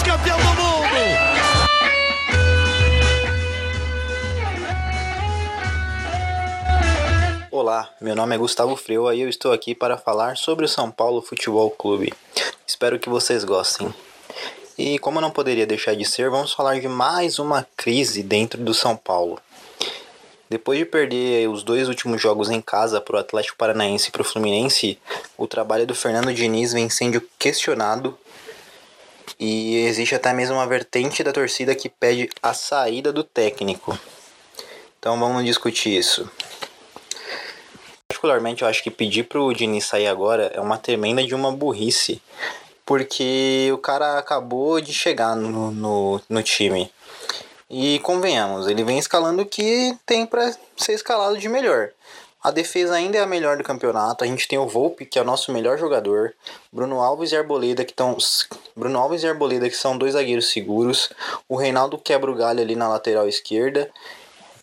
vice-campeão do mundo. Olá, meu nome é Gustavo Freua e eu estou aqui para falar sobre o São Paulo Futebol Clube. Espero que vocês gostem. E como não poderia deixar de ser, vamos falar de mais uma crise dentro do São Paulo. Depois de perder os dois últimos jogos em casa para o Atlético Paranaense e para o Fluminense, o trabalho do Fernando Diniz vem sendo questionado e existe até mesmo uma vertente da torcida que pede a saída do técnico. Então vamos discutir isso. Particularmente eu acho que pedir pro Diniz sair agora é uma tremenda de uma burrice. Porque o cara acabou de chegar no, no, no time. E convenhamos, ele vem escalando o que tem para ser escalado de melhor. A defesa ainda é a melhor do campeonato. A gente tem o Volpe, que é o nosso melhor jogador. Bruno Alves e Arboleda, que estão. Bruno Alves e Arboleda, que são dois zagueiros seguros. O Reinaldo quebra o galho ali na lateral esquerda.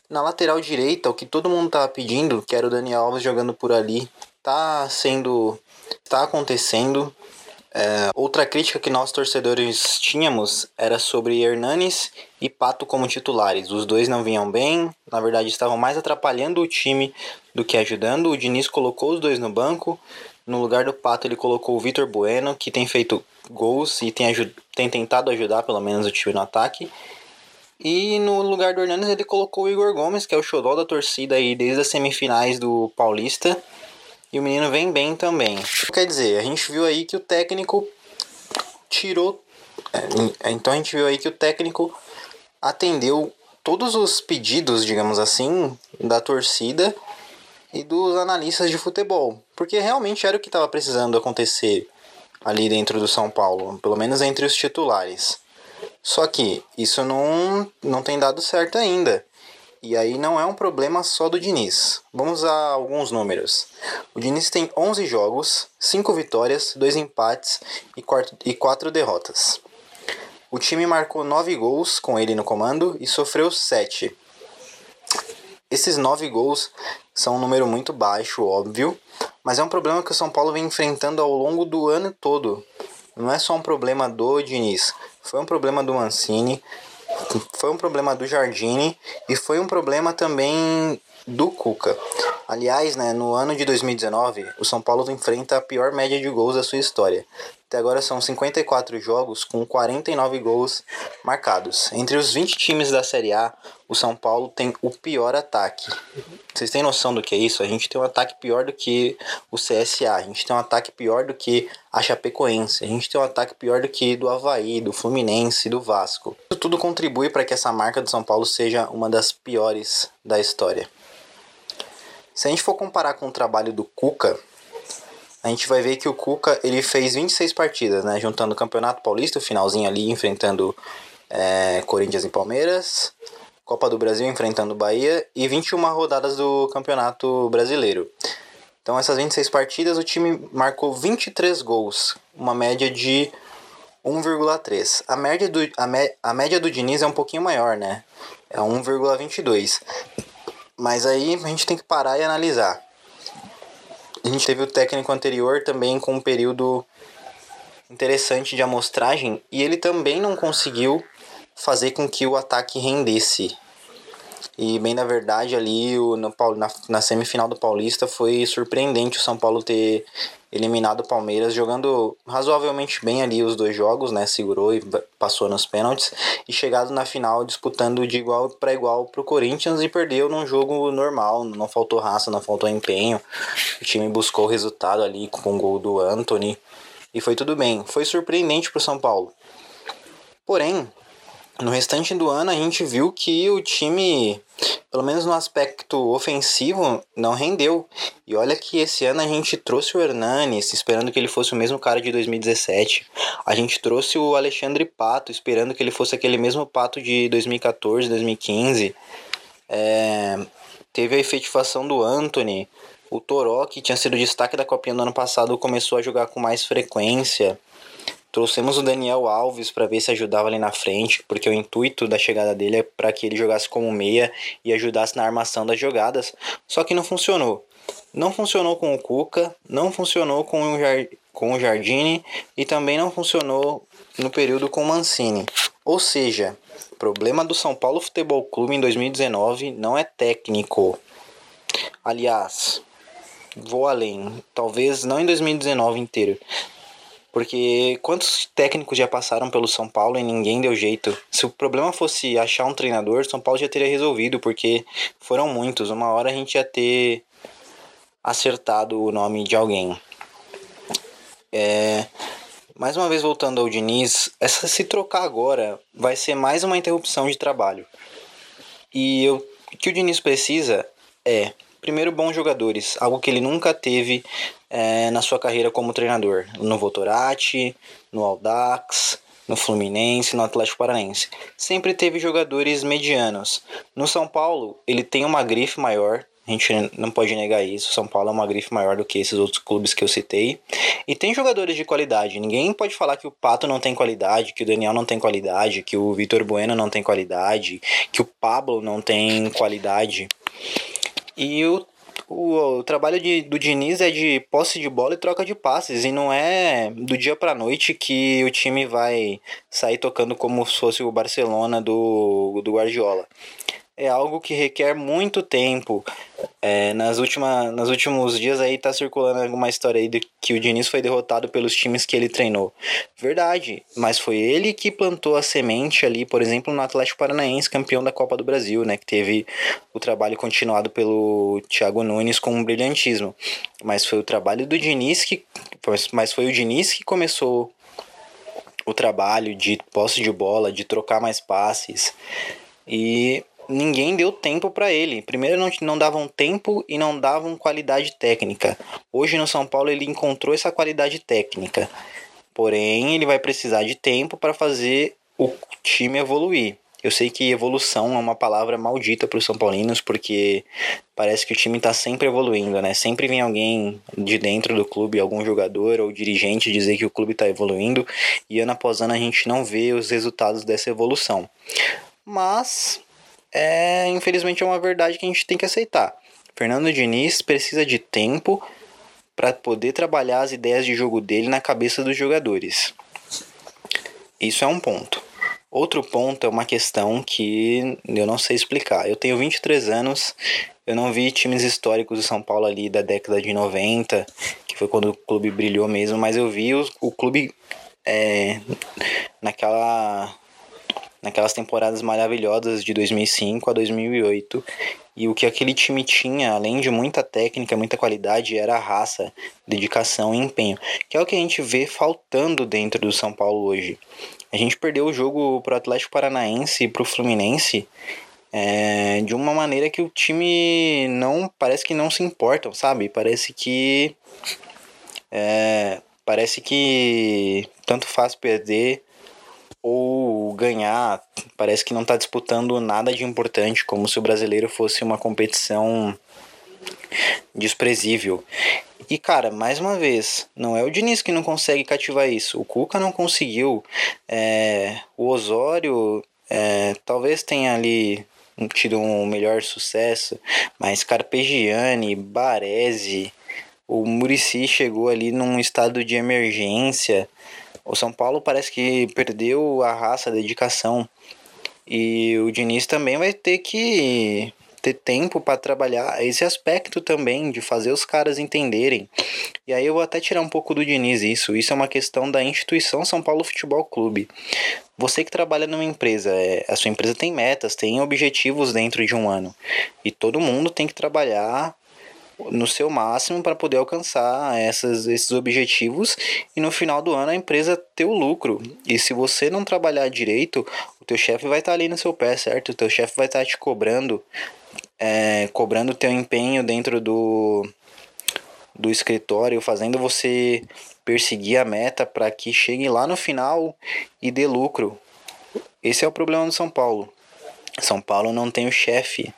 Na lateral direita, o que todo mundo tava pedindo, que era o Daniel Alves jogando por ali, tá sendo. tá acontecendo. É, outra crítica que nós torcedores tínhamos era sobre Hernanes e Pato como titulares. Os dois não vinham bem, na verdade estavam mais atrapalhando o time do que ajudando. O Diniz colocou os dois no banco. No lugar do Pato, ele colocou o Vitor Bueno, que tem feito gols e tem, tem tentado ajudar pelo menos o time no ataque. E no lugar do Hernanes, ele colocou o Igor Gomes, que é o xodó da torcida aí desde as semifinais do Paulista. E o menino vem bem também. Quer dizer, a gente viu aí que o técnico tirou. É, então a gente viu aí que o técnico atendeu todos os pedidos, digamos assim, da torcida e dos analistas de futebol. Porque realmente era o que estava precisando acontecer ali dentro do São Paulo, pelo menos entre os titulares. Só que isso não, não tem dado certo ainda. E aí não é um problema só do Diniz. Vamos a alguns números. O Diniz tem 11 jogos, 5 vitórias, 2 empates e 4 derrotas. O time marcou 9 gols com ele no comando e sofreu 7. Esses 9 gols são um número muito baixo, óbvio, mas é um problema que o São Paulo vem enfrentando ao longo do ano todo. Não é só um problema do Diniz, foi um problema do Mancini, foi um problema do Jardine e foi um problema também do Cuca. Aliás, né, no ano de 2019, o São Paulo enfrenta a pior média de gols da sua história. Até agora são 54 jogos com 49 gols marcados. Entre os 20 times da Série A, o São Paulo tem o pior ataque. Vocês têm noção do que é isso? A gente tem um ataque pior do que o CSA, a gente tem um ataque pior do que a Chapecoense, a gente tem um ataque pior do que do Havaí, do Fluminense, do Vasco. Isso tudo contribui para que essa marca do São Paulo seja uma das piores da história. Se a gente for comparar com o trabalho do Cuca, a gente vai ver que o Cuca ele fez 26 partidas, né? Juntando o Campeonato Paulista, o finalzinho ali, enfrentando é, Corinthians e Palmeiras, Copa do Brasil enfrentando Bahia e 21 rodadas do Campeonato Brasileiro. Então, essas 26 partidas, o time marcou 23 gols, uma média de 1,3. A média do a, a média do Diniz é um pouquinho maior, né? É 1,22. Mas aí a gente tem que parar e analisar. A gente teve o técnico anterior também com um período interessante de amostragem e ele também não conseguiu fazer com que o ataque rendesse. E bem na verdade ali o, no, na, na semifinal do Paulista foi surpreendente o São Paulo ter eliminado o Palmeiras jogando razoavelmente bem ali os dois jogos, né? Segurou e passou nos pênaltis e chegado na final disputando de igual para igual pro Corinthians e perdeu num jogo normal, não faltou raça, não faltou empenho. O time buscou o resultado ali com o gol do Anthony e foi tudo bem. Foi surpreendente pro São Paulo. Porém, no restante do ano a gente viu que o time, pelo menos no aspecto ofensivo, não rendeu. E olha que esse ano a gente trouxe o Hernanes, esperando que ele fosse o mesmo cara de 2017. A gente trouxe o Alexandre Pato, esperando que ele fosse aquele mesmo Pato de 2014, 2015. É... Teve a efetivação do Anthony. O Toró, que tinha sido destaque da Copinha do ano passado, começou a jogar com mais frequência. Trouxemos o Daniel Alves para ver se ajudava ali na frente, porque o intuito da chegada dele é para que ele jogasse como meia e ajudasse na armação das jogadas. Só que não funcionou. Não funcionou com o Cuca, não funcionou com o, Jar com o Jardine e também não funcionou no período com o Mancini. Ou seja, o problema do São Paulo Futebol Clube em 2019 não é técnico. Aliás, vou além. Talvez não em 2019 inteiro. Porque quantos técnicos já passaram pelo São Paulo e ninguém deu jeito? Se o problema fosse achar um treinador, São Paulo já teria resolvido, porque foram muitos. Uma hora a gente ia ter acertado o nome de alguém. É, mais uma vez voltando ao Diniz, essa se trocar agora vai ser mais uma interrupção de trabalho. E eu, o que o Diniz precisa é, primeiro, bons jogadores, algo que ele nunca teve é, na sua carreira como treinador. No Votorati, no Aldax, no Fluminense, no Atlético Paranaense. Sempre teve jogadores medianos. No São Paulo, ele tem uma grife maior, a gente não pode negar isso. São Paulo é uma grife maior do que esses outros clubes que eu citei. E tem jogadores de qualidade. Ninguém pode falar que o Pato não tem qualidade, que o Daniel não tem qualidade, que o Vitor Bueno não tem qualidade, que o Pablo não tem qualidade. E o o, o trabalho de, do Diniz é de posse de bola e troca de passes. E não é do dia pra noite que o time vai sair tocando como se fosse o Barcelona do, do Guardiola é algo que requer muito tempo. É, nas últimas, nos últimos dias aí tá circulando alguma história aí de que o Diniz foi derrotado pelos times que ele treinou. Verdade, mas foi ele que plantou a semente ali, por exemplo, no Atlético Paranaense, campeão da Copa do Brasil, né, que teve o trabalho continuado pelo Thiago Nunes com um brilhantismo. Mas foi o trabalho do Diniz que mas foi o Diniz que começou o trabalho de posse de bola, de trocar mais passes. E ninguém deu tempo para ele. Primeiro não, não davam tempo e não davam qualidade técnica. Hoje no São Paulo ele encontrou essa qualidade técnica. Porém, ele vai precisar de tempo para fazer o time evoluir. Eu sei que evolução é uma palavra maldita para os São Paulinos, porque parece que o time está sempre evoluindo, né? Sempre vem alguém de dentro do clube, algum jogador ou dirigente dizer que o clube está evoluindo, e ano após ano a gente não vê os resultados dessa evolução. Mas é infelizmente é uma verdade que a gente tem que aceitar. Fernando Diniz precisa de tempo para poder trabalhar as ideias de jogo dele na cabeça dos jogadores. Isso é um ponto. Outro ponto é uma questão que eu não sei explicar. Eu tenho 23 anos, eu não vi times históricos do São Paulo ali da década de 90, que foi quando o clube brilhou mesmo, mas eu vi o, o clube é, naquela naquelas temporadas maravilhosas de 2005 a 2008. E o que aquele time tinha, além de muita técnica, muita qualidade, era raça, dedicação e empenho, que é o que a gente vê faltando dentro do São Paulo hoje. A gente perdeu o jogo pro Atlético Paranaense e pro Fluminense é, de uma maneira que o time não parece que não se importam, sabe? Parece que é, parece que tanto faz perder ou ganhar, parece que não está disputando nada de importante, como se o brasileiro fosse uma competição desprezível. E cara, mais uma vez, não é o Diniz que não consegue cativar isso. O Cuca não conseguiu. É, o Osório é, talvez tenha ali tido um melhor sucesso, mas Carpegiani, Baresi, o Murici chegou ali num estado de emergência. O São Paulo parece que perdeu a raça, a dedicação. E o Diniz também vai ter que ter tempo para trabalhar esse aspecto também de fazer os caras entenderem. E aí eu vou até tirar um pouco do Diniz isso. Isso é uma questão da instituição São Paulo Futebol Clube. Você que trabalha numa empresa, é, a sua empresa tem metas, tem objetivos dentro de um ano. E todo mundo tem que trabalhar no seu máximo para poder alcançar essas, esses objetivos e no final do ano a empresa ter o lucro. E se você não trabalhar direito, o teu chefe vai estar tá ali no seu pé, certo? O teu chefe vai estar tá te cobrando, é, cobrando o teu empenho dentro do, do escritório, fazendo você perseguir a meta para que chegue lá no final e dê lucro. Esse é o problema do São Paulo. São Paulo não tem o chefe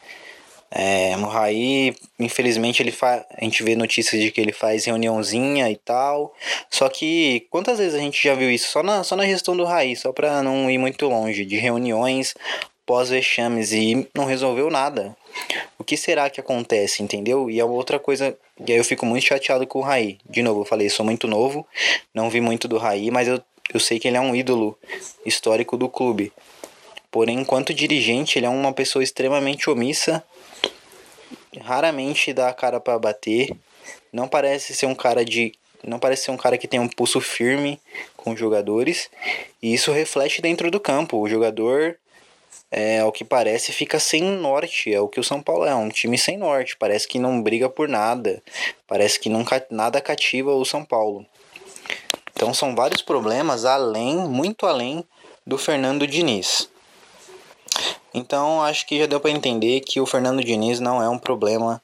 é, Raí, infelizmente, ele a gente vê notícias de que ele faz reuniãozinha e tal. Só que quantas vezes a gente já viu isso? Só na, só na gestão do Raí, só para não ir muito longe, de reuniões pós-vexames e não resolveu nada. O que será que acontece, entendeu? E a outra coisa, e aí eu fico muito chateado com o Raí. De novo, eu falei, sou muito novo, não vi muito do Raí, mas eu, eu sei que ele é um ídolo histórico do clube. Porém, enquanto dirigente, ele é uma pessoa extremamente omissa raramente dá a cara para bater. Não parece ser um cara de não parece ser um cara que tem um pulso firme com os jogadores, e isso reflete dentro do campo. O jogador é, ao que parece, fica sem norte. É o que o São Paulo é, um time sem norte. Parece que não briga por nada. Parece que nunca, nada cativa o São Paulo. Então são vários problemas além, muito além do Fernando Diniz. Então acho que já deu para entender que o Fernando Diniz não é um problema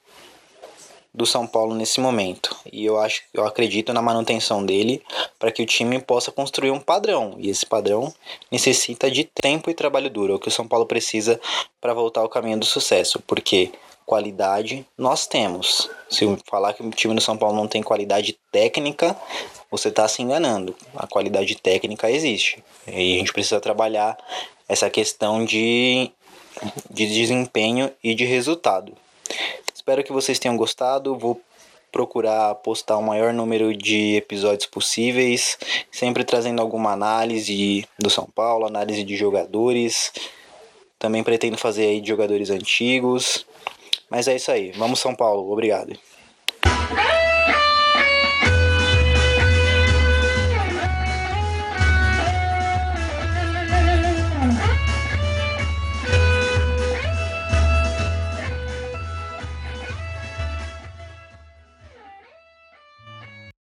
do São Paulo nesse momento. E eu acho, eu acredito na manutenção dele para que o time possa construir um padrão. E esse padrão necessita de tempo e trabalho duro, é o que o São Paulo precisa para voltar ao caminho do sucesso, porque qualidade nós temos. Se falar que o time do São Paulo não tem qualidade técnica, você está se enganando. A qualidade técnica existe. E a gente precisa trabalhar essa questão de, de desempenho e de resultado. Espero que vocês tenham gostado. Vou procurar postar o maior número de episódios possíveis, sempre trazendo alguma análise do São Paulo, análise de jogadores. Também pretendo fazer aí de jogadores antigos. Mas é isso aí. Vamos São Paulo. Obrigado.